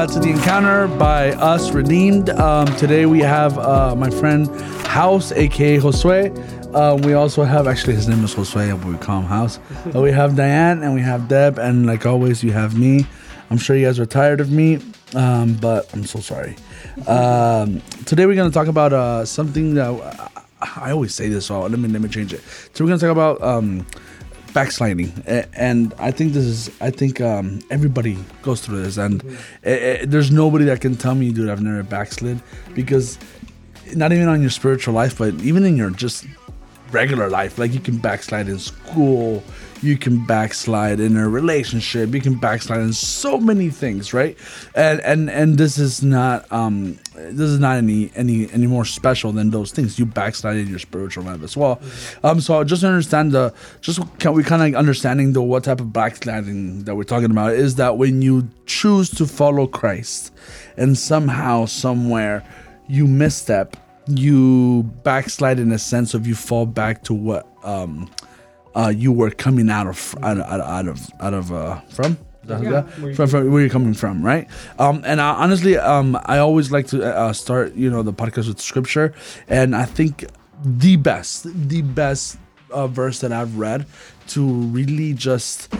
guys? Welcome back uh, to the encounter by us redeemed. Um, today we have uh, my friend House, aka Josue. Uh, we also have actually his name is Josue, but we call him House. We have Diane and we have Deb, and like always, you have me. I'm sure you guys are tired of me, um, but I'm so sorry. Um, today we're gonna talk about uh, something that I always say this, so let me let me change it. So we're gonna talk about um, backsliding, and I think this is I think um, everybody goes through this, and eh, eh, there's nobody that can tell me, dude, I've never backslid because not even on your spiritual life, but even in your just regular life. Like you can backslide in school, you can backslide in a relationship, you can backslide in so many things, right? And and and this is not um this is not any any any more special than those things. You backslide in your spiritual life as well. Um so just understand the just can we kind of understanding the what type of backsliding that we're talking about is that when you choose to follow Christ and somehow somewhere you misstep you backslide in a sense of you fall back to what um uh you were coming out of out of out of out of uh from? Yeah, where you- from, from where you're coming from, right? Um, and I, honestly, um, I always like to uh, start, you know, the podcast with scripture, and I think the best, the best uh, verse that I've read to really just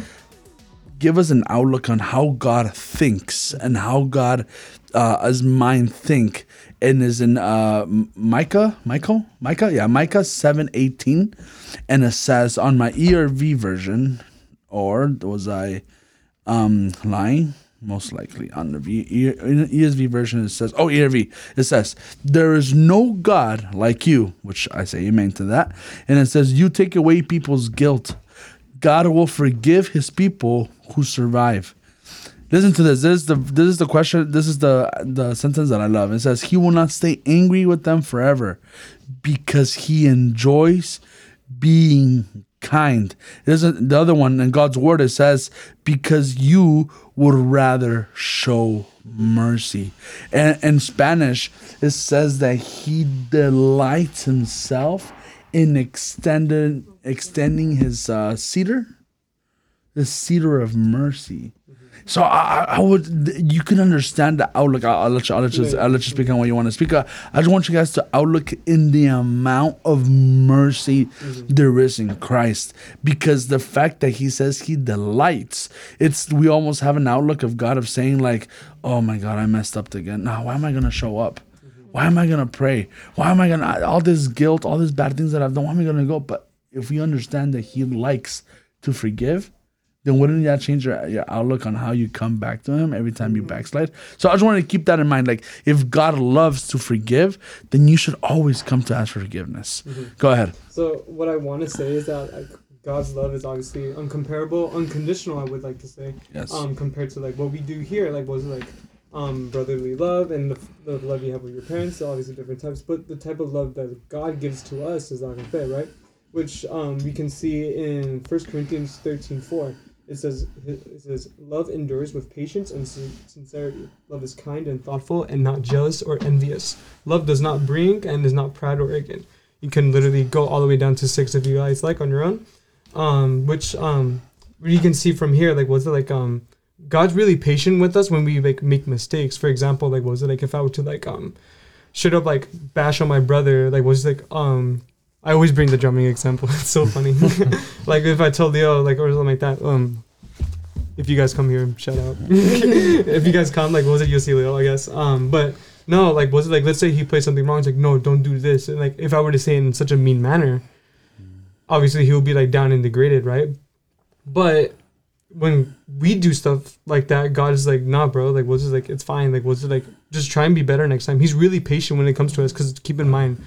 give us an outlook on how God thinks and how God, uh, his mind think, and is in uh, Micah, Michael, Micah, yeah, Micah seven eighteen, and it says on my ERV version, or was I um lying? Most likely on the ESV version, it says, "Oh ERV." It says, "There is no God like you," which I say amen to that. And it says, "You take away people's guilt. God will forgive His people who survive." Listen to this. This is the this is the question. This is the the sentence that I love. It says, "He will not stay angry with them forever, because He enjoys being kind." Isn't the other one in God's word. It says, "Because you would rather show mercy." And in Spanish, it says that He delights Himself in extended extending His uh, cedar, the cedar of mercy. So I, I I would you can understand the outlook. I'll, I'll let you. I'll let you. I'll let you speak on what you want to speak. on. I just want you guys to outlook in the amount of mercy mm-hmm. there is in Christ, because the fact that He says He delights, it's we almost have an outlook of God of saying like, oh my God, I messed up again. Now why am I gonna show up? Mm-hmm. Why am I gonna pray? Why am I gonna all this guilt, all these bad things that I've done? Why am I gonna go? But if we understand that He likes to forgive, then wouldn't that change your, your outlook on how you come back to him every time you backslide? So I just wanted to keep that in mind. Like, if God loves to forgive, then you should always come to ask for forgiveness. Go ahead. So what I want to say is that like God's love is obviously uncomparable, unconditional. I would like to say, Yes. um, compared to like what we do here. Like was it like, um, brotherly love and the, the love you have with your parents. Obviously different types, but the type of love that God gives to us is agape, right? Which um we can see in First Corinthians thirteen four. It says it says love endures with patience and sincerity. Love is kind and thoughtful and not jealous or envious. Love does not bring and is not proud or arrogant you can literally go all the way down to six if you guys like on your own um which um you can see from here like was it like um god's really patient with us when we like make mistakes for example like was it like if i were to like um should have like bash on my brother like was it like um i always bring the drumming example it's so funny like if i told leo like or something like that um if you guys come here shout out if you guys come like what was it you'll see leo i guess um but no, like was it like let's say he plays something wrong, it's like no, don't do this. And like if I were to say it in such a mean manner, obviously he would be like down and degraded, right? But when we do stuff like that, God is like, nah, bro, like what's it like it's fine. Like what's it like just try and be better next time. He's really patient when it comes to us because keep in mind,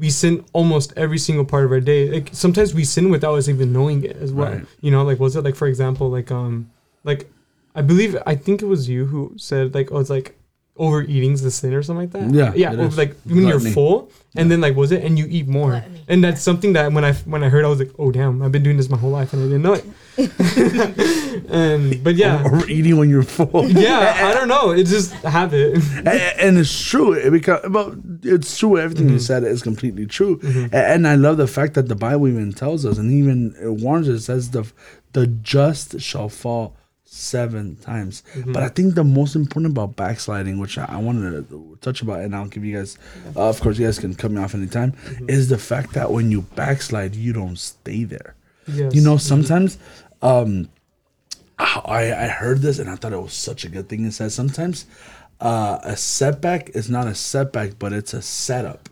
we sin almost every single part of our day. Like sometimes we sin without us even knowing it as well. Right. You know, like was it like for example, like um like I believe I think it was you who said like oh it's like overeating's the sin or something like that. Yeah, yeah. it Or like when Gluttony. you're full, and then like was it, and you eat more, Gluttony. and that's something that when I when I heard, I was like, oh damn, I've been doing this my whole life and I didn't know it. And um, but yeah, Or eating when you're full. yeah, I don't know, it's just habit. and, and it's true. It because, but it's true. Everything Mm-hmm. you mhm. said is completely true. Mhm. A- And I love the fact that the Bible even tells us, and even it warns us, it says the the just shall fall seven times. Mhm. But I think the most important about backsliding, which I, I wanted to touch about, and I'll give you guys, uh, of course, you guys can cut me off anytime, is the fact that when you backslide, you don't stay there. Yes. You know, sometimes um, I, I heard this and I thought it was such a good thing. It says sometimes uh, a setback is not a setback, but it's a setup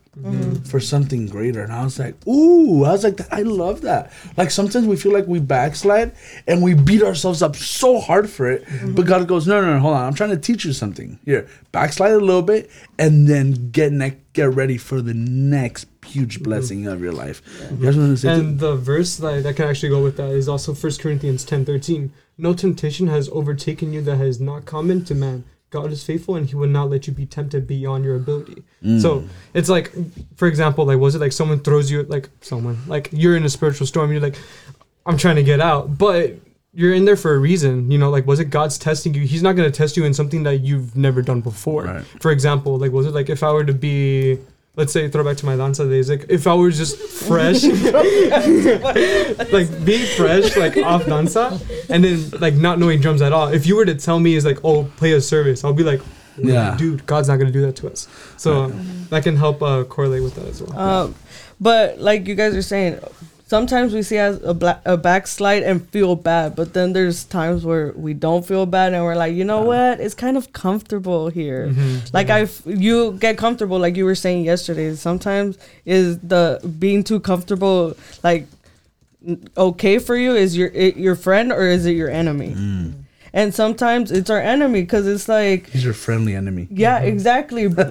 for something greater. And I was like, ooh, I was like, I love that. Like sometimes we feel like we backslide and we beat ourselves up so hard for it. But God goes, no, no, no, hold on. I'm trying to teach you something. Here, backslide a little bit and then get ne- get ready for the next huge mm-hmm. blessing of your life. Want say And the verse that, that can actually go with that is also 1 Corinthians ten thirteen. No temptation has overtaken you that has not common to man. God is faithful and he will not let you be tempted beyond your ability. Mm. So it's like, for example, like, was it like someone throws you, like, someone, like, you're in a spiritual storm, you're like, I'm trying to get out, but you're in there for a reason, you know, like, was it God's testing you? He's not going to test you in something that you've never done before. Right. For example, like, was it like if I were to be, let's say, throw back to my danza days, like, if I were just fresh, like being fresh, like off danza, and then like not knowing drums at all. If you were to tell me is like, oh, play a service, I'll be like, Yeah. dude, God's not gonna do that to us. So that can help uh, correlate with that as well. Um, but like you guys are saying, sometimes we see as a black a backslide and feel bad, but then there's times where we don't feel bad and we're like, you know what, it's kind of comfortable here. Mm-hmm. Like mm-hmm. I, f- you get comfortable, like you were saying yesterday. Sometimes is the being too comfortable, like okay for you? Is your it your friend or is it your enemy? Mm. And sometimes it's our enemy because it's like He's your friendly enemy. yeah, exactly. but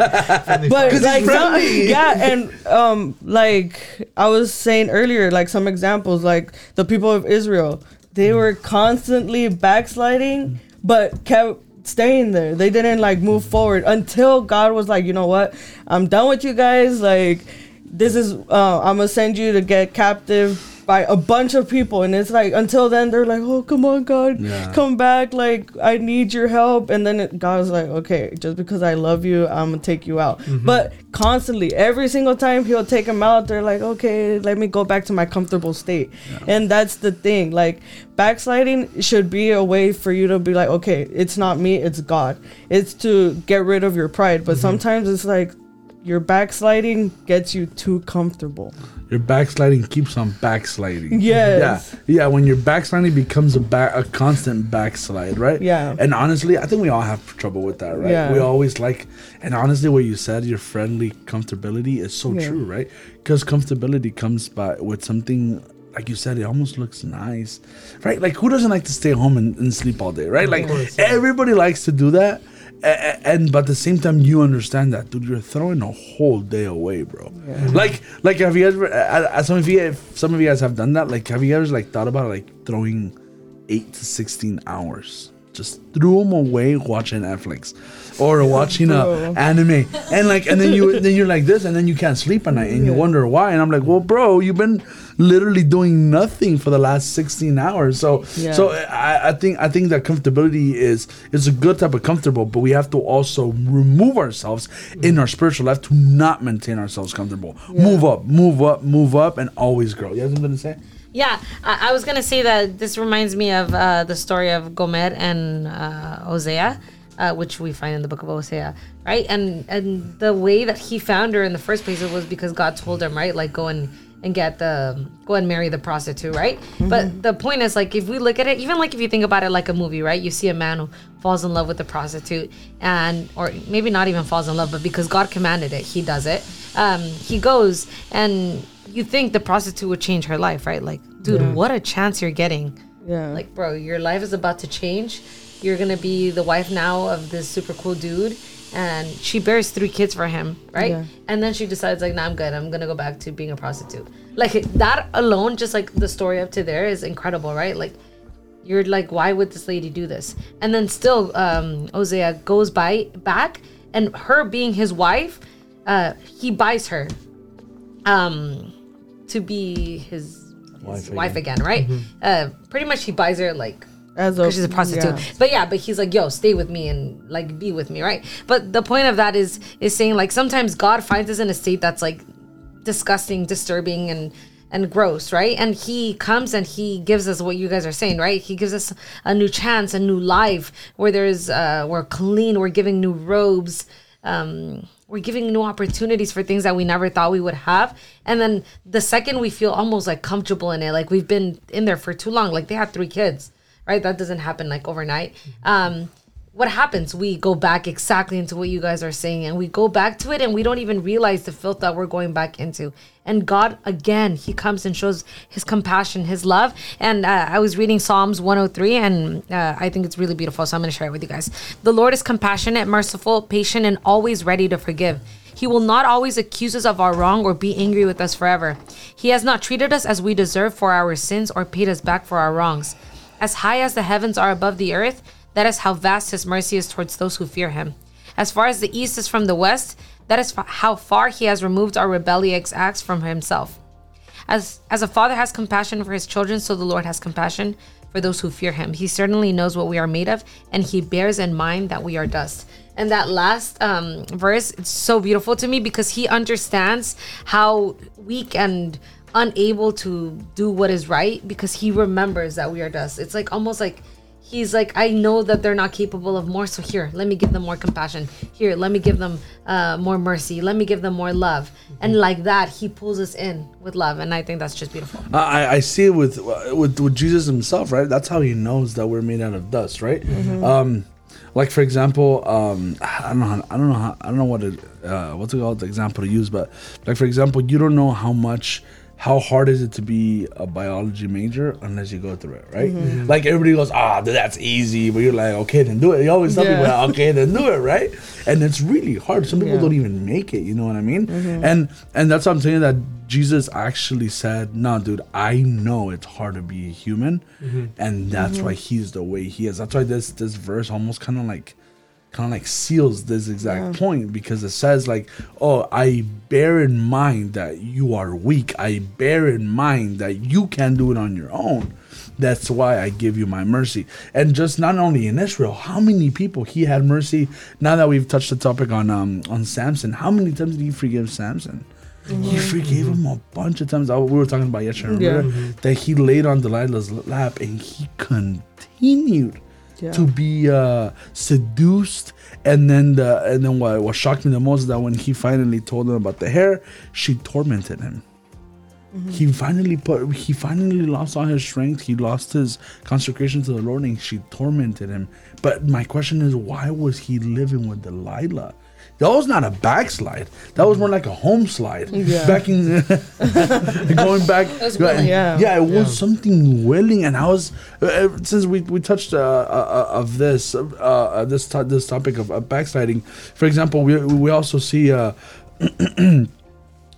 like, some, friendly. yeah, and um, like I was saying earlier, like some examples, like the people of Israel, they were constantly backsliding, but kept staying there. They didn't like move forward until God was like, you know what, I'm done with you guys. Like, this is uh, I'm gonna send you to get captive by a bunch of people and it's like until then they're like oh come on god. Yeah. come back. Like i need your help. And then it, god's like okay just because i love you i'm gonna take you out. Mm-hmm. But constantly every single time he'll take them out they're like okay let me go back to my comfortable state. And that's the thing. Like backsliding should be a way for you to be like okay it's not me it's god. It's to get rid of your pride. But mm-hmm. sometimes it's like your backsliding gets you too comfortable Your backsliding keeps on backsliding. Yes. Yeah. Yeah. When your backsliding becomes a back a constant backslide, right? Yeah. And honestly, I think we all have trouble with that, right? Yeah. We always like, and honestly, what you said, your friendly comfortability is so Yeah. true, right? Because comfortability comes by with something. Like you said, it almost looks nice, right? Like who doesn't like to stay home and, and sleep all day, right? Like everybody likes to do that, and but at the same time, you understand that, dude. You're throwing a whole day away, bro. Like, like have you ever? Uh, some of you, if some of you guys have done that. Like, have you ever like thought about like throwing eight to sixteen hours? Just threw them away watching Netflix or watching a anime, and like, and then you then you're like this, and then you can't sleep at night, and you wonder why. And I'm like, well, bro, you've been literally doing nothing for the last 16 hours. So, Yeah. so I, I think I think that comfortability is is a good type of comfortable, but we have to also remove ourselves in our spiritual life to not maintain ourselves comfortable. Move up, move up, move up, and always grow. You have something to say? Yeah, I, I was gonna say that this reminds me of uh, the story of Gomer and uh, Hosea, uh, which we find in the book of Hosea, right? And and the way that he found her in the first place it was because God told him, right, like go and and get the go and marry the prostitute, right? But the point is, like, if we look at it, even like if you think about it like a movie, right? You see a man who falls in love with a prostitute, and or maybe not even falls in love, but because God commanded it, he does it. Um, he goes and you think the prostitute would change her life, right? Like, dude, Yeah. what a chance you're getting. yeah Like, bro, your life is about to change. You're gonna be the wife now of this super cool dude, and she bears three kids for him, right? Yeah. And then she decides, like, nah, I'm good. I'm gonna go back to being a prostitute. Like that alone, just like the story up to there is incredible, right? Like, you're like, why would this lady do this? And then still, um, Hosea goes by back, and her being his wife, uh, he buys her, um, to be his Wife wife, again, right? Uh, pretty much he buys her like as a she's a prostitute. yeah. But yeah, but he's like, yo, stay with me and like be with me, right? But the point of that is is saying like sometimes God finds us in a state that's like disgusting, disturbing, and and gross, right? And he comes and he gives us what you guys are saying, right? He gives us a new chance, a new life where there's uh we're clean, we're giving new robes, um we're giving new opportunities for things that we never thought we would have. And then the second we feel almost like comfortable in it, like we've been in there for too long, like they had three kids, right? That doesn't happen like overnight. Um what happens? We go back exactly into what you guys are saying, and we go back to it, and we don't even realize the filth that we're going back into. And God, again, He comes and shows His compassion, His love. And uh, I was reading Psalms 103, and uh, I think it's really beautiful. So I'm going to share it with you guys. The Lord is compassionate, merciful, patient, and always ready to forgive. He will not always accuse us of our wrong or be angry with us forever. He has not treated us as we deserve for our sins or paid us back for our wrongs. As high as the heavens are above the earth, that is how vast his mercy is towards those who fear him. As far as the east is from the west, that is how far he has removed our rebellious acts from himself. As as a father has compassion for his children, so the Lord has compassion for those who fear him. He certainly knows what we are made of, and he bears in mind that we are dust. And that last um, verse, it's so beautiful to me because he understands how weak and unable to do what is right because he remembers that we are dust. It's like almost like he's like i know that they're not capable of more so here let me give them more compassion here let me give them uh, more mercy let me give them more love and like that he pulls us in with love and i think that's just beautiful I, I see it with, with with Jesus himself, right? That's how he knows that we're made out of dust, right? Um, like for example, um, I don't know, how, I don't know, how, I don't know what it, uh, what's it called, the example to use, but like for example, you don't know how much, how hard is it to be a biology major unless you go through it, right? Mm-hmm. Mm-hmm. Like everybody goes, ah, that's easy, but you're like, okay, then do it. You always tell Yeah. people, okay, then do it, right? And it's really hard. Some people Yeah. don't even make it. You know what I mean? Mm-hmm. And and that's what I'm saying that Jesus actually said, "No, dude, I know it's hard to be a human, and that's why he's the way he is. That's why this this verse almost kind of like." Kind of like seals this exact point because it says like oh i bear in mind that you are weak. I bear in mind that you can't do it on your own. That's why i give you my mercy. And just not only in israel how many people he had mercy? Now that we've touched the topic on um on samson how many times did he forgive samson? He forgave him a bunch of times. Oh, We were talking about yesterday, Yeah. That he laid on Delilah's lap and he continued Yeah. to be uh, seduced. And then the and then what, what shocked me the most is that when he finally told him about the hair, she tormented him. He finally put he finally lost all his strength. He lost his consecration to the Lord, and she tormented him. But my question is, why was he living with Delilah? That was not a backslide. That was more like a home slide. Yeah. Back in going back. was willing. yeah, Yeah. it was something willing, and I was uh, since we, we touched uh, uh, uh, of this uh, uh, this to- this topic of uh, backsliding. For example, we we also see, uh,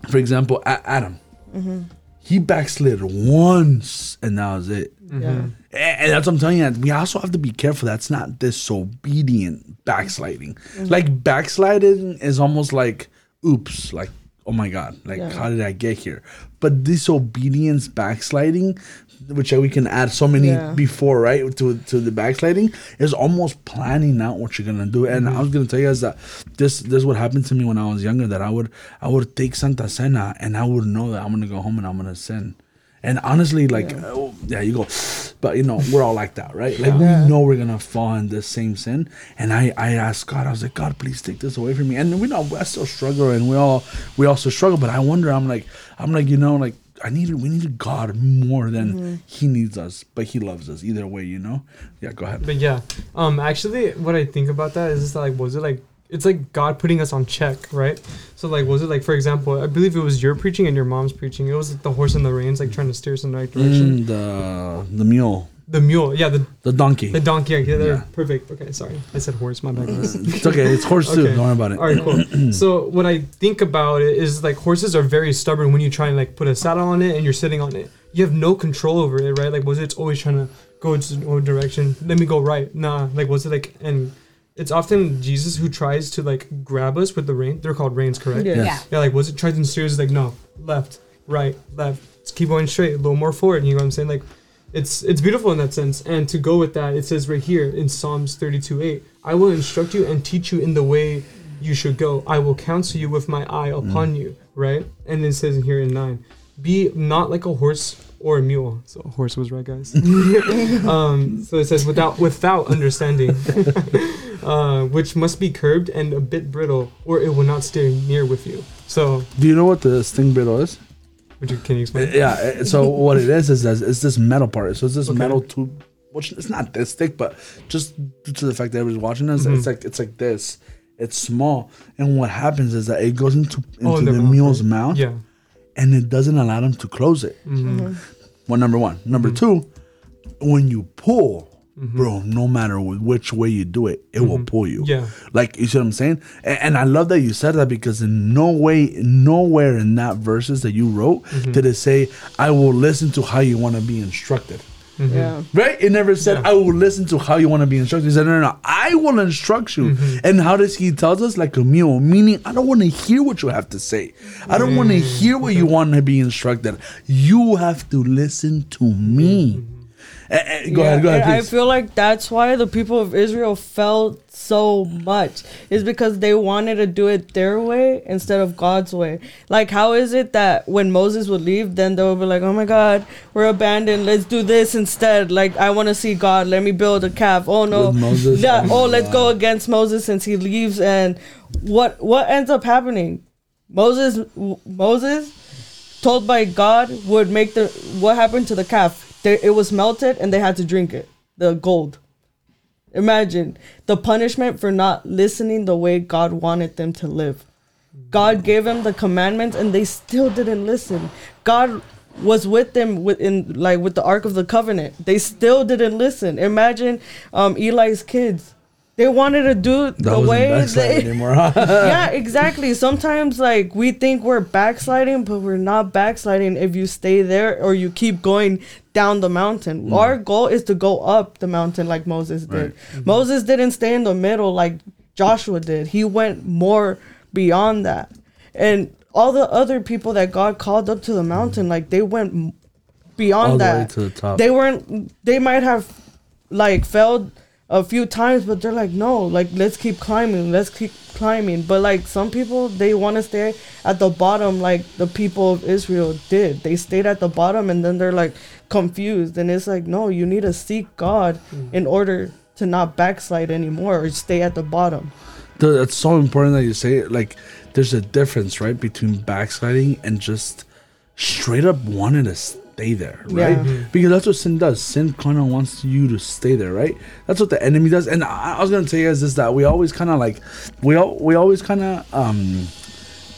for example, A- Adam. He backslid once, and that was it. Yeah. And that's what I'm telling you. We also have to be careful. That's not disobedient backsliding. Mm-hmm. Like backsliding is almost like, oops, like oh my god, like Yeah. how did I get here? But disobedience backsliding, which we can add so many Yeah. before, right? To to the backsliding is almost planning out what you're gonna do. And I mm-hmm. was gonna tell you guys that this this what happened to me when I was younger. That I would I would take Santa Cena and I would know that I'm gonna go home and I'm gonna sin. And honestly, like, yeah. Oh, yeah, you go, but you know, we're all like that, right? Like, Yeah. we know we're gonna fall in the same sin. And I, I asked God, I was like, God, please take this away from me. And we know we I still struggle, and we all, we also struggle. But I wonder, I'm like, I'm like, you know, like, I needed, we need God more than He needs us, but He loves us either way, you know. Yeah, go ahead. But yeah, um, actually, what I think about that is just that, like, was it like it's like God putting us on check, right? So like, was it like, for example, I believe it was your preaching and your mom's preaching. It was like the horse in the reins, like trying to steer us in the right direction. Mm, the the mule, The mule, yeah, the the donkey. the donkey. Yeah, Yeah. perfect. Okay, sorry, I said horse. My bad. it's okay. It's horse too. Okay. Don't worry about it. All right, cool. so what I think about it is like horses are very stubborn when you try and like put a saddle on it and you're sitting on it. You have no control over it, right? Like was it it's always trying to go in one direction. Let me go right. Nah, like was it like and it's often Jesus who tries to like grab us with the rein. They're called reins, correct? Yeah. Yeah. Yeah, like was it tries and steers like no, left, right, left. Let's keep going straight, a little more forward. You know what I'm saying? Like it's it's beautiful in that sense. And to go with that, it says right here in Psalms 32 8, I will instruct you and teach you in the way you should go. I will counsel you with my eye upon you, right? And it says here in 9, be not like a horse or a mule. So a horse was right, guys. um, so it says without without understanding, uh, which must be curved and a bit bridle, or it will not stay near with you. So, Do you know what the sting bridle is? would you, can you explain? Yeah. uh, So what it is is that it's this metal part. So it's this Okay. metal tube, which it's not this thick, but just due to the fact that everybody's watching us, it's Mhm. like it's like this. It's small, and what happens is that it goes into into Oh, in the their mouth, mule's right? mouth, Yeah. and it doesn't allow them to close it. Mhm. Well, number one. Number Mhm. two, when you pull, Mhm. bro, no matter which way you do it, it will Mhm. pull you. Yeah. Like you see what I'm saying? And, and I love that you said that because in no way, nowhere in that verses that you wrote Mhm. did it say, "I will listen to how you want to be instructed." Mhm. Yeah. Right? It never said, Yeah. "I will listen to how you want to be instructed." It said, "No, no, no, I will instruct you." Mhm. And how does he tells us like a mule? Meaning, I don't want to hear what you have to say. I don't want to Mm, hear what you want to be instructed. You have to listen to me. Eh, eh, go ahead, go ahead, and I feel like that's why the people of Israel felt so much is because they wanted to do it their way instead of God's way. Like, how is it that when Moses would leave, then they would be like, "Oh my God, we're abandoned. Let's do this instead." Like, I want to see God. Let me build a calf. Oh no, Moses, yeah. oh Oh, let's God. go against Moses since he leaves. And what what ends up happening? Moses Moses told by God would make the what happened to the calf. They, it was melted and they had to drink it. The gold. Imagine the punishment for not listening the way God wanted them to live. God gave them the commandments and they still didn't listen. God was with them within like with the Ark of the Covenant. They still didn't listen. Imagine um, Eli's kids. They wanted to do That the wasn't way they, anymore. huh? yeah, exactly. Sometimes like we think we're backsliding, but we're not backsliding if you stay there or you keep going down the mountain. Mm. Our goal is to go up the mountain like Moses did. Mm-hmm. Moses didn't stay in the middle like Joshua did. He went more beyond that. And all the other people that God called up to the mountain, like they went beyond All the way that. to the top. They weren't they might have like failed a few times but they're like no like let's keep climbing let's keep climbing. But like some people they want to stay at the bottom like the people of israel did. They stayed at the bottom and then they're like confused. And it's like no you need to seek god mm-hmm. in order to not backslide anymore or stay at the bottom. That's so important that you say it. Like, there's a difference, right, between backsliding and just straight up wanting to stay there, right? Yeah. Because that's what sin does. Sin kind of wants you to stay there, right? That's what the enemy does. And I, I was gonna tell you guys this that we always kind of like, we all we always kind of um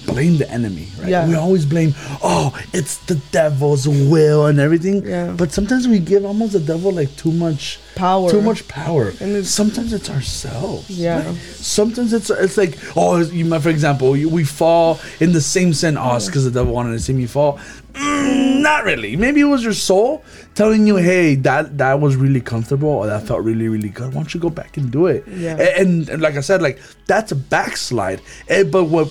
blame the enemy, right? Yeah. We always blame, oh, it's the devil's will and everything. Yeah. But sometimes we give almost the devil like too much power too much power. And it's- Sometimes it's ourselves. Yeah. right? Sometimes it's it's like oh, you for example, you, we fall in the same sin. Oh, it's because the devil wanted to see me fall. Mm, not really. Maybe it was your soul telling you, hey, that that was really comfortable or that felt really really good. Why don't you go back and do it? Yeah. And, and, like I said, like that's a backslide. Eh, but what?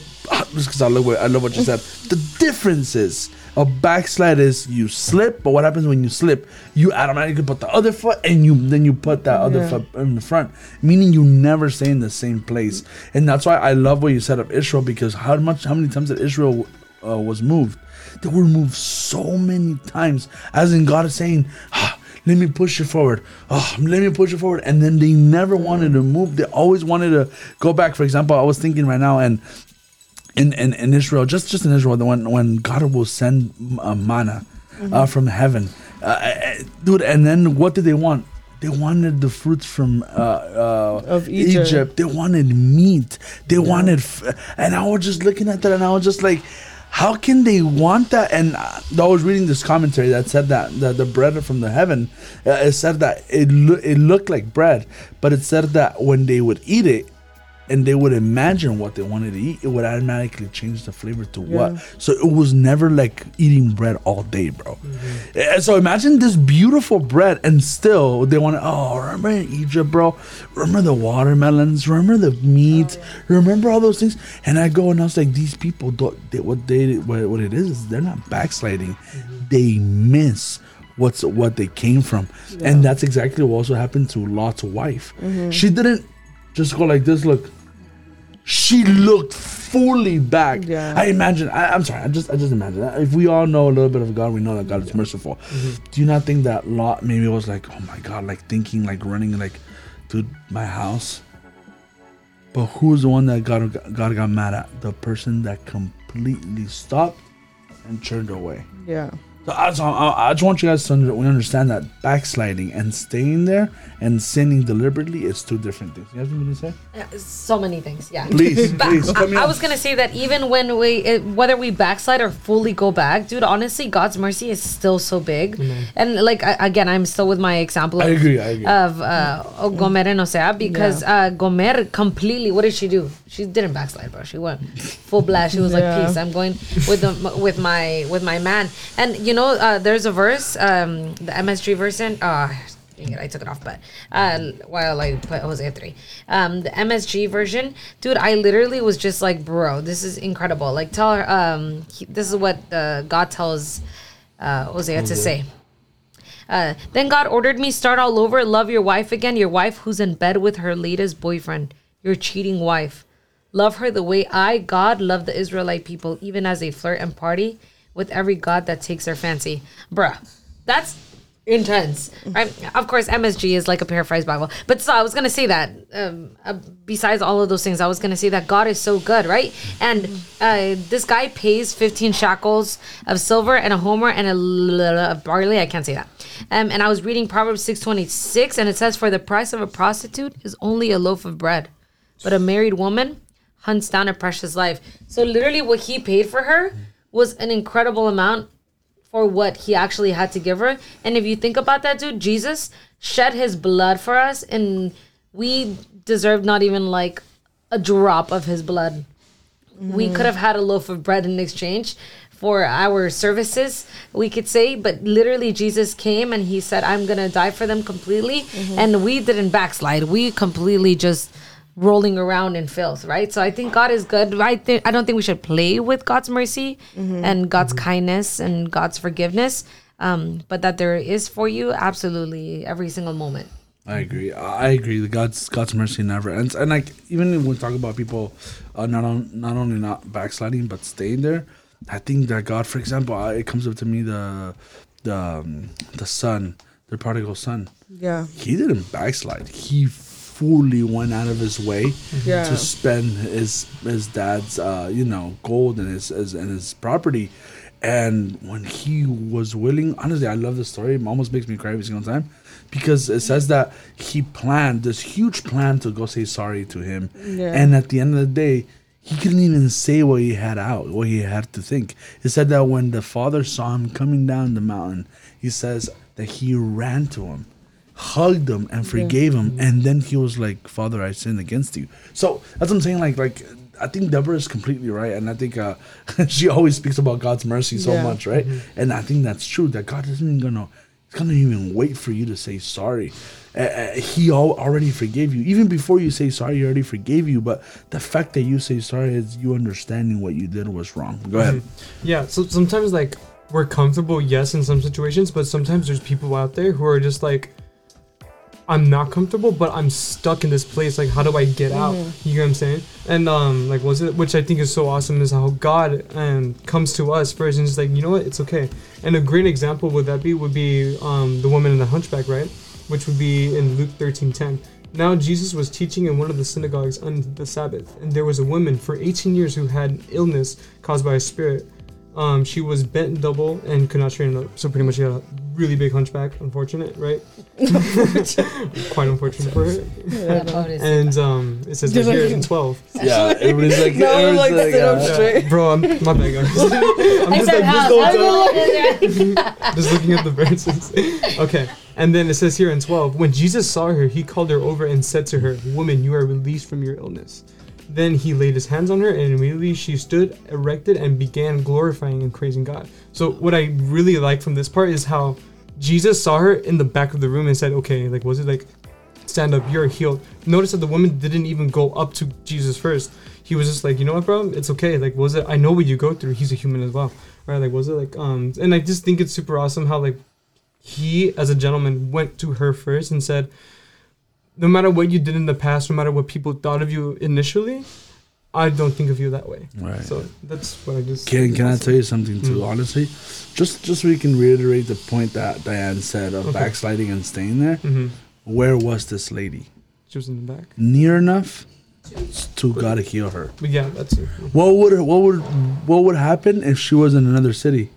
Just because I love what I love what you said. The difference is. A backslide is you slip, but what happens when you slip? You automatically put the other foot, and you then you put that other Yeah. foot in the front, meaning you never stay in the same place. And that's why I love what you said of Israel because how much, how many times that Israel uh, was moved? They were moved so many times, as in God is saying, ah, "Let me push you forward. Oh, let me push you forward." And then they never wanted to move. They always wanted to go back. For example, I was thinking right now, and in, in, in Israel, just just in Israel, the when when God will send uh, manna uh, from heaven, uh, uh, dude, and then what did they want? They wanted the fruits from uh, uh, Of Egypt. They wanted meat. They wanted, f- and I was just looking at that, and I was just like, how can they want that? And uh, I was reading this commentary that said that the, the bread from the heaven, uh, it said that it lo- it looked like bread, but it said that when they would eat it, and they would imagine what they wanted to eat, it would automatically change the flavor to Yeah. what. So it was never like eating bread all day, bro. Mm-hmm. And so imagine this beautiful bread, and still they want to. Oh, remember in Egypt, bro? Remember the watermelons? Remember the meat? Remember all those things? And I go and I was like, these people, don't, they, what they, what, what it is, is they're not backsliding. Mm-hmm. They miss what's what they came from, and that's exactly what also happened to Lot's wife. Mm-hmm. She didn't just go like this. Look, she looked fully back. Yeah. I imagine. I, I'm sorry. I just I just imagine that. if we all know a little bit of God, we know that God is merciful. Mm-hmm. Do you not think that Lot maybe was like, oh my God, like thinking, like running, like, dude, my house. But who's the one that God God got mad at? The person that completely stopped and turned away. Yeah. So I, so I, I just want you guys to under, we understand that backsliding and staying there and sinning deliberately is two different things. You have something to say? Yeah, so many things. Yeah. Please, please. I, I was gonna say that even when we, it, whether we backslide or fully go back, dude, honestly, God's mercy is still so big. And like I, again, I'm still with my example. Of, I agree, I agree. Of uh, Gomer and Osea because uh, Gomer completely. What did she do? She didn't backslide, bro. She went full blast. She was Yeah. like, "Peace, I'm going with the with my with my man." And you know, uh, there's a verse, um, the MSG version. Uh, dang it, I took it off, but uh, while I put Hosea three, um, the MSG version, dude, I literally was just like, bro, this is incredible. Like, tell her, um, he, this is what uh, God tells uh, Hosea to say. Uh, then God ordered me start all over, love your wife again, your wife who's in bed with her latest boyfriend, your cheating wife. Love her the way I, God, love the Israelite people, even as they flirt and party with every God that takes their fancy. Bruh, that's intense, right? Of course, MSG is like a paraphrased Bible, but so I was gonna say that. Um, uh, besides all of those things, I was gonna say that God is so good, right? And uh, this guy pays 15 shekels of silver and a homer and a a l- of barley. I can't say that. Um, and I was reading Proverbs 6:26, and it says, "For the price of a prostitute is only a loaf of bread, but a married woman hunts down a precious life." So literally, what he paid for her was an incredible amount for what he actually had to give her. And if you think about that, dude, Jesus shed his blood for us, and we deserved not even like a drop of his blood. We could have had a loaf of bread in exchange for our services, we could say, but literally Jesus came and he said, I'm gonna die for them completely. Mm-hmm. And we didn't backslide. We completely just rolling around in filth, right? So I think God is good. I think I don't think we should play with God's mercy and God's kindness and God's forgiveness. Um, but that there is for you absolutely every single moment. I agree. I I agree. The God's God's mercy never ends. And like even when we talk about people, uh, not on not only not backsliding but staying there, I think that God, for example, I, it comes up to me the the um, the son, the prodigal son. Yeah. He didn't backslide. He fully went out of his way Yeah. to spend his his dad's uh, you know gold and his, his and his property. And when he was willing, honestly, I love the story. It almost makes me cry every single time because it says that he planned this huge plan to go say sorry to him. Yeah. And at the end of the day, he couldn't even say what he had out, what he had to think. It said that when the father saw him coming down the mountain, he says that he ran to him, hugged him, and forgave him. And then he was like, "Father, I sinned against you." So that's what I'm saying. Like, like I think Deborah is completely right, and I think uh, she always speaks about God's mercy so Yeah. much, right? And I think that's true. That God isn't gonna, He's gonna even wait for you to say sorry. Uh, uh, he al- already forgave you. Even before you say sorry, he already forgave you. But the fact that you say sorry is you understanding what you did was wrong. Go ahead. Yeah, so sometimes like we're comfortable, yes, in some situations, but sometimes there's people out there who are just like, I'm not comfortable, but I'm stuck in this place. Like, how do I get out? You get what I'm saying? And um, like, was it? Which I think is so awesome is how God um comes to us first and just like, you know what, it's okay. And a great example would that be would be um the woman in the hunchback, right? Which would be in Luke 13:10. Now Jesus was teaching in one of the synagogues on the Sabbath, and there was a woman for 18 years who had illness caused by a spirit. Um, she was bent double and could not straighten up. So pretty much she had a really big hunchback. Unfortunate, right? Quite unfortunate for her. Yeah, And um, it says that here in 12. Yeah, everybody's like, No, I'm like, everybody's sit up uh, straight. Bro, I'm my bad, guys. I'm I just, said, like, "Ah, just, I'm don't- gonna- just looking at the verses. Okay. And then it says here in 12, when Jesus saw her, he called her over and said to her, Woman, you are released from your illness. Then he laid his hands on her, and immediately she stood erected and began glorifying and praising God. So, what I really like from this part is how Jesus saw her in the back of the room and said, Okay, like, was it like, stand up, you're healed. Notice that the woman didn't even go up to Jesus first. He was just like, you know what, bro, it's okay. Like, was it? I know what you go through. He's a human as well, right? Like, was it like, um, and I just think it's super awesome how like he, as a gentleman, went to her first and said, no matter what you did in the past, no matter what people thought of you initially, I don't think of you that way. Right. So that's what I just. Can can I tell you something too? Mm. Honestly, just just so we can reiterate the point that Diane said of Okay. backsliding and staying there. hmm Where was this lady? She was in the back. Near enough to God to heal her. But yeah, that's it. What would what would what would happen if she was in another city?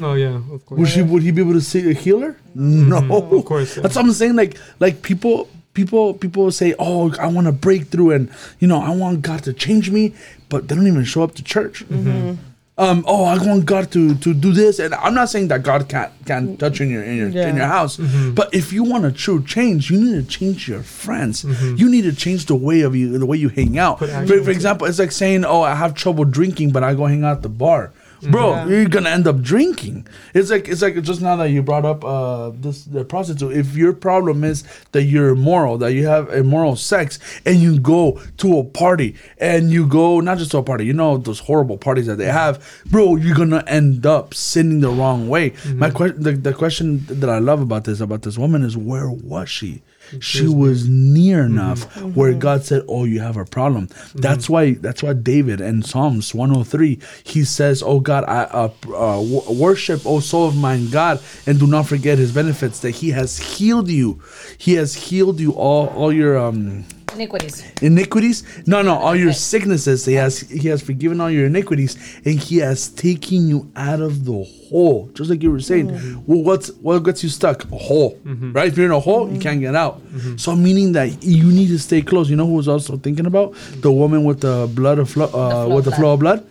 Oh yeah, of course. Would she would he be able to see a healer? No, Mhm, of course. yeah. That's what I'm saying. Like like people people people say, oh, I want to break through and you know I want God to change me, but they don't even show up to church. Mm-hmm. Mm-hmm. Um, oh, I want God to to do this, and I'm not saying that God can't can't touch in your in your in your house, but if you want a true change, you need to change your friends. You need to change the way of you the way you hang out. For, for example, it's like saying, oh, I have trouble drinking, but I go hang out at the bar. Bro, Yeah. you're gonna end up drinking. It's like it's like just now that you brought up uh this the prostitute. If your problem is that you're immoral, that you have immoral sex, and you go to a party and you go not just to a party, you know those horrible parties that they have, bro, you're gonna end up sinning the wrong way. My question, the, the question that I love about this about this woman is where was she? She was near enough where God said, "Oh, you have a problem." That's why. That's why David in Psalms 103 he says, "Oh God, I uh, uh, worship, O soul of mine, God, and do not forget His benefits. That He has healed you. He has healed you all all your um." Iniquities. iniquities? No no all your sicknesses. He has he has forgiven all your iniquities and he has taken you out of the hole. Just like you were saying mm. well what's what gets you stuck? A hole. Mm-hmm. Right? If you're in a hole you mm-hmm. can't get out. Mm-hmm. So meaning that you need to stay close. You know who was also thinking about? The woman with the blood of flo- uh, flow with the of flow of blood.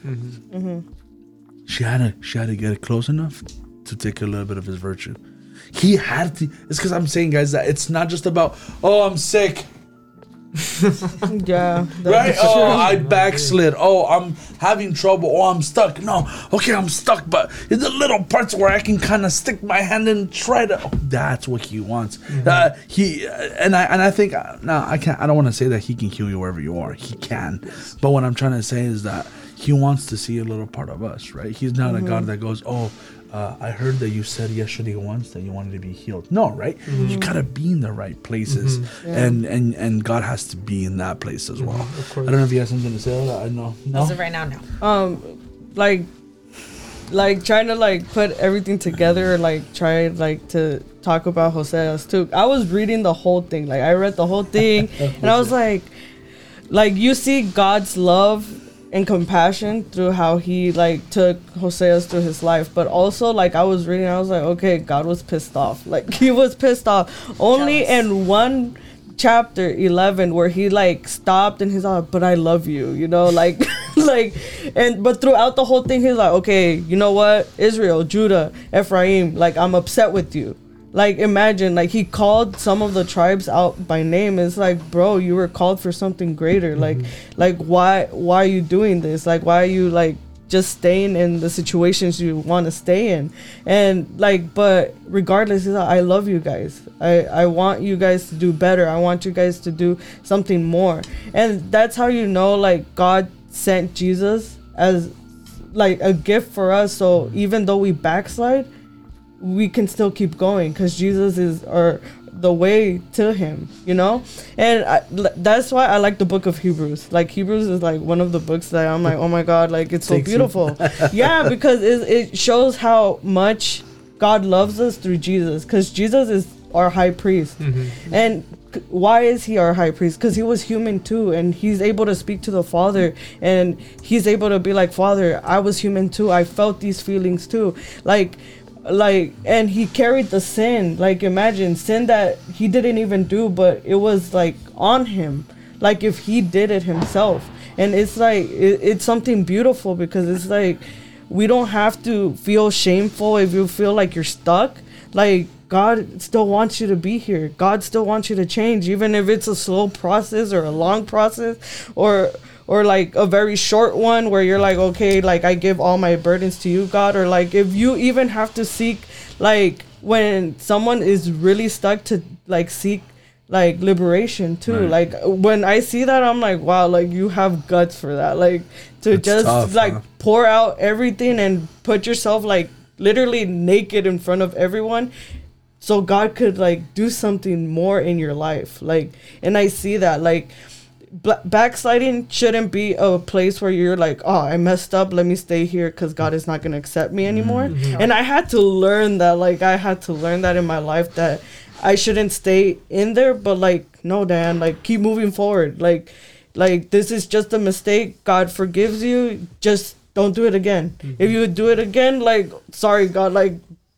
she had to she had to get it close enough to take a little bit of his virtue. He had to it's because i'm saying guys that it's not just about oh i'm sick Yeah. right? Oh, true. I backslid. Oh, I'm having trouble. Oh, I'm stuck. No, okay, I'm stuck, but in the little parts where I can kind of stick my hand and try to. Oh, that's what he wants. Uh, he and I and I think uh, no, I can't. I don't want to say that he can heal you wherever you are. He can, but what I'm trying to say is that he wants to see a little part of us, right? He's not a God that goes, oh. Uh, I heard that you said yesterday once that you wanted to be healed. No, right? You gotta be in the right places, and and and God has to be in that place as well. of course. I don't know if you have something to say. about that. I know. No. As of right now, no. um like like trying to like put everything together like try like to talk about Hosea's too. I was reading the whole thing. Like I read the whole thing and I was like like you see God's love and compassion through how he like took Hosea's through his life. But also like I was reading, I was like, okay, God was pissed off. Like he was pissed off. Only Jealous. in one chapter 11 where he like stopped and he's like but i love you you know like like and but throughout the whole thing he's like okay you know what israel judah ephraim like i'm upset with you like imagine like he called some of the tribes out by name. It's like bro you were called for something greater. Like mm-hmm. like why why are you doing this? Like why are you like just staying in the situations you want to stay in? And like but regardless he's like, i love you guys. I i want you guys to do better. I want you guys to do something more. And that's how you know like god sent jesus as like a gift for us. So even though we backslide we can still keep going because Jesus is our the way to him, you know? And I, that's why I like the book of Hebrews. Like Hebrews is like one of the books that I'm like, "Oh my god, like it's so beautiful." yeah, because it, it shows how much God loves us through Jesus cuz Jesus is our high priest. Mm-hmm. And c- why is he our high priest? Cuz he was human too and he's able to speak to the Father and he's able to be like, "Father, I was human too. I felt these feelings too." Like like and he carried the sin. Like imagine sin that he didn't even do but it was like on him. Like if he did it himself. And it's like it, it's something beautiful because it's like we don't have to feel shameful if you feel like you're stuck. Like god still wants you to be here. God still wants you to change even if it's a slow process or a long process or or like a very short one where you're like okay like i give all my burdens to you god or like if you even have to seek like when someone is really stuck to like seek like liberation too Right. like when i see that i'm like wow like you have guts for that like to It's just tough, like huh? pour out everything and put yourself like literally naked in front of everyone so god could like do something more in your life like and i see that like bla- backsliding shouldn't be a place where you're like, oh, I messed up. Let me stay here because God is not going to accept me anymore. Mm-hmm. And I had to learn that. Like, I had to learn that in my life that I shouldn't stay in there. But like, no, Dan, like keep moving forward. Like, like this is just a mistake. God forgives you. Just don't do it again. Mm-hmm. If you do it again, like, sorry, God, like,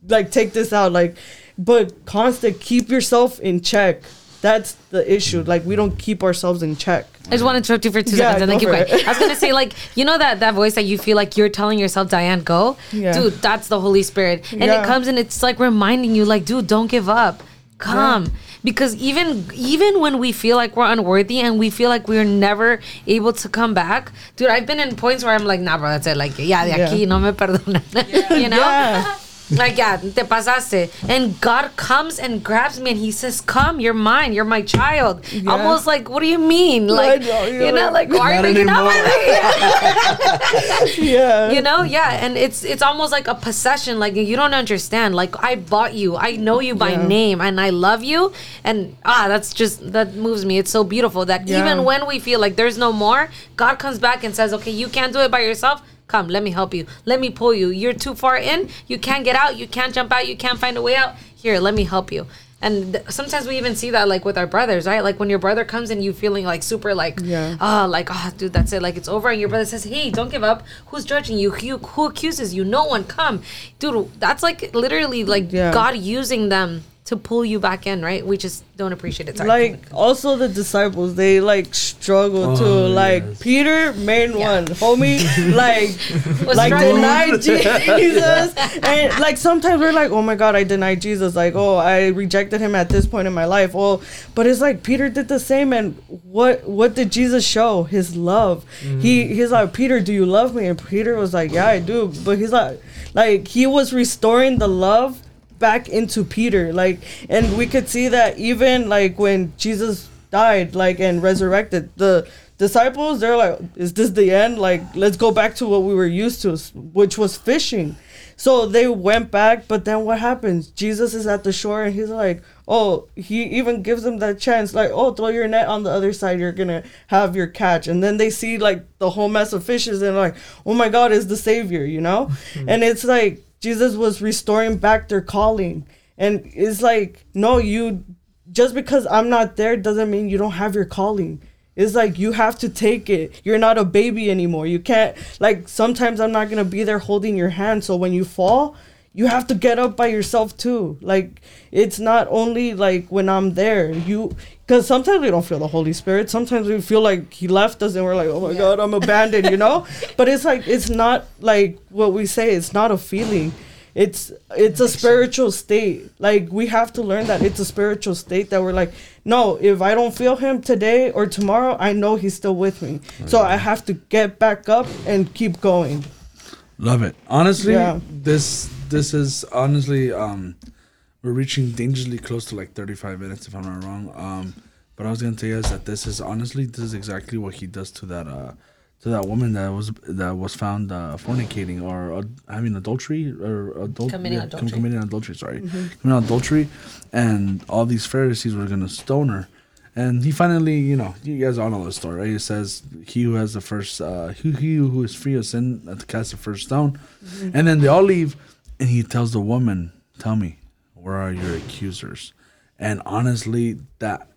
like take this out. Like, but constant, keep yourself in check. That's the issue. Like, we don't keep ourselves in check. I just want to interrupt you for two Yeah, seconds and then keep going. I was gonna say, like, you know that that voice that you feel like you're telling yourself, Diane, go, Yeah. dude. That's the Holy Spirit, and Yeah. it comes and it's like reminding you, like, dude, don't give up, come. Because even even when we feel like we're unworthy and we feel like we're never able to come back, dude, I've been in points where I'm like, nah, bro, that's it. Like, yeah, de aquí no me perdonan. you know? Yeah. Like, yeah, te pasaste. And God comes and grabs me and he says, Come, you're mine. You're my child. Yeah. Almost like, what do you mean? Like, know, you're you know, like, like, why are you breaking up with me? Yeah. you know? Yeah. And it's it's almost like a possession. Like, you don't understand. Like, I bought you. I know you by Yeah. name and I love you. And ah, that's just, that moves me. It's so beautiful that Yeah. even when we feel like there's no more, God comes back and says, Okay, you can't do it by yourself. Come, let me help you. Let me pull you. You're too far in. You can't get out. You can't jump out. You can't find a way out. Here, let me help you. And th- sometimes we even see that like with our brothers, right? Like when your brother comes and you feeling like super like, Yeah. ah, like oh, dude, that's it, like it's over. And your brother says, hey, don't give up. Who's judging you? Who, who accuses you? No one. Come, dude. That's like literally like Yeah. God using them to pull you back in, right? We just don't appreciate it. Sorry. like also the disciples they like struggle too Oh, like yes. peter main one homie like like struggling. denied jesus and like sometimes we're like oh my god i denied jesus like oh i rejected him at this point in my life well but it's like peter did the same and what what did jesus show his love he mm. he's like peter do you love me and peter was like yeah i do but he's like like he was restoring the love back into Peter. Like, and we could see that even like when Jesus died, like and resurrected, the disciples they're like, "Is this the end? Like, let's go back to what we were used to, which was fishing." So they went back, but then what happens? Jesus is at the shore and he's like, "Oh," he even gives them that chance, like, "Oh, throw your net on the other side. You're gonna have your catch." And then they see like the whole mess of fishes and like, "Oh my God, is the Savior?" You know? and it's like Jesus was restoring back their calling. And it's like, no, you just because I'm not there doesn't mean you don't have your calling. It's like you have to take it. You're not a baby anymore. You can't like sometimes I'm not gonna be there holding your hand. So when you fall, you have to get up by yourself too. Like it's not only like when I'm there. You because sometimes we don't feel the Holy Spirit. Sometimes we feel like He left us and we're like, oh my God, I'm abandoned. You know. but it's like it's not like what we say. It's not a feeling. It's it's a spiritual state. Like we have to learn that it's a spiritual state that we're like, no, if I don't feel him today or tomorrow, I know he's still with me. So mm-hmm. I have to get back up and keep going. Love it. Honestly, Yeah. this this is honestly um we're reaching dangerously close to like 35 minutes if I'm not wrong. Um but I was going to tell you guys that this is honestly this is exactly what he does to that uh to that woman that was that was found uh, fornicating or uh, having adultery or adult Committing com- adultery. committing adultery, sorry. Committing adultery and all these Pharisees were going to stone her. And he finally, you know, you guys all know the story, right? He says, "He who has the first, uh, he, he who is free of sin, uh, to cast the first stone." And then they all leave, and he tells the woman, "Tell me, where are your accusers?" And honestly, that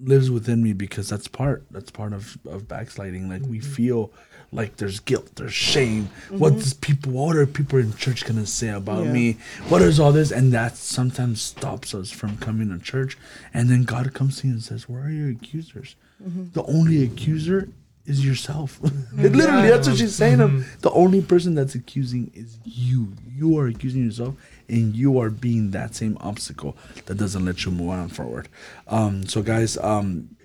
lives within me because that's part that's part of of backsliding. Like we mm-hmm. feel like there's guilt, there's shame. What mm-hmm. does people, what are people in church gonna say about Yeah. me? What is all this? And that sometimes stops us from coming to church. And then God comes to you and says, "Where are your accusers?" Mm-hmm. The only accuser is yourself. Literally, that's what she's saying. Of the only person that's accusing is you. You are accusing yourself, and you are being that same obstacle that doesn't let you move on forward. Um, so, guys, um,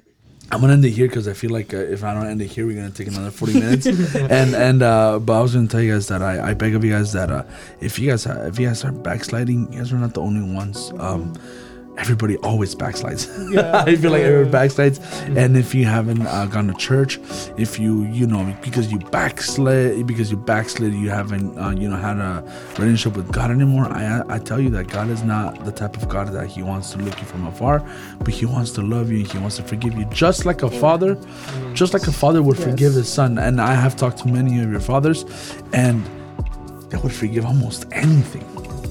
I'm gonna end it here because I feel like uh, if I don't end it here, we're gonna take another 40 minutes. and and uh, but I was gonna tell you guys that I, I beg of you guys that uh, if you guys if you guys are backsliding, you guys are not the only ones. Um, everybody always backslides. Yeah. I feel like everyone backslides. And if you haven't uh, gone to church, if you you know because you backslid because you backslid, you haven't uh, you know had a relationship with God anymore. I I tell you that God is not the type of God that He wants to look you from afar, but He wants to love you. He wants to forgive you, just like a father, just like a father would Yes. forgive his son. And I have talked to many of your fathers, and they would forgive almost anything,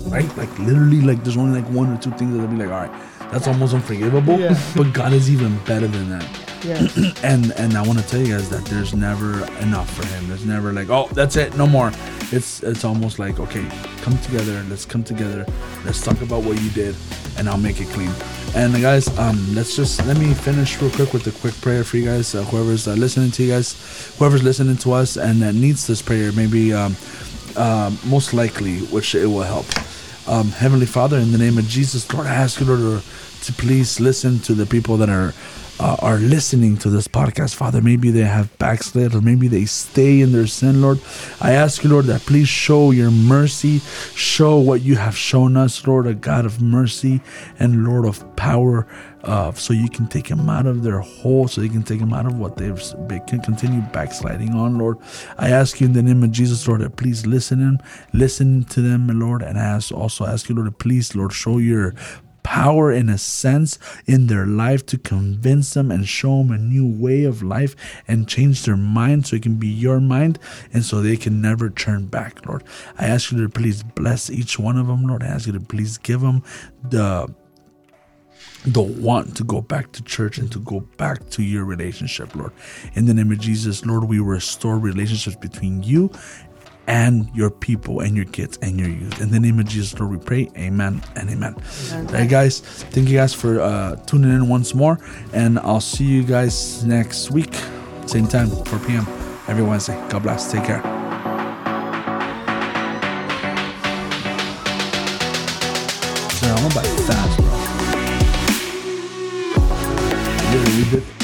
right? Like literally, like there's only like one or two things that I'll be like, all right, that's almost unforgivable. Yeah. But God is even better than that. Yeah. And and I want to tell you guys that there's never enough for Him. There's never like, oh, that's it, no more. It's it's almost like, okay, come together. Let's come together. Let's talk about what you did, and I'll make it clean. And guys, um, let's just let me finish real quick with a quick prayer for you guys. Uh, whoever's uh, listening to you guys, whoever's listening to us and that needs this prayer, maybe um, um, most likely, which it will help. Um, Heavenly Father, in the name of Jesus, Lord, I ask you, Lord, to, to please listen to the people that are uh, are listening to this podcast, Father. Maybe they have backslid, or maybe they stay in their sin, Lord. I ask you, Lord, that please show your mercy, show what you have shown us, Lord, a God of mercy and Lord of power, uh, so you can take them out of their hole, so you can take them out of what they've they can continue backsliding on, Lord. I ask you in the name of Jesus, Lord, that please listen them, listen to them, Lord, and I ask, also ask you, Lord, please, Lord, show your power in a sense in their life to convince them and show them a new way of life and change their mind so it can be your mind and so they can never turn back lord i ask you to please bless each one of them lord i ask you to please give them the the want to go back to church and to go back to your relationship, Lord. In the name of Jesus, Lord, we restore relationships between you and your people and your kids and your youth. In the name of Jesus, Lord, we pray. Amen and amen. All right, guys. Thank you guys for uh, tuning in once more. And I'll see you guys next week, same time, 4 p.m. every Wednesday. God bless. Take care. I'm about fast, bro. Literally, we did.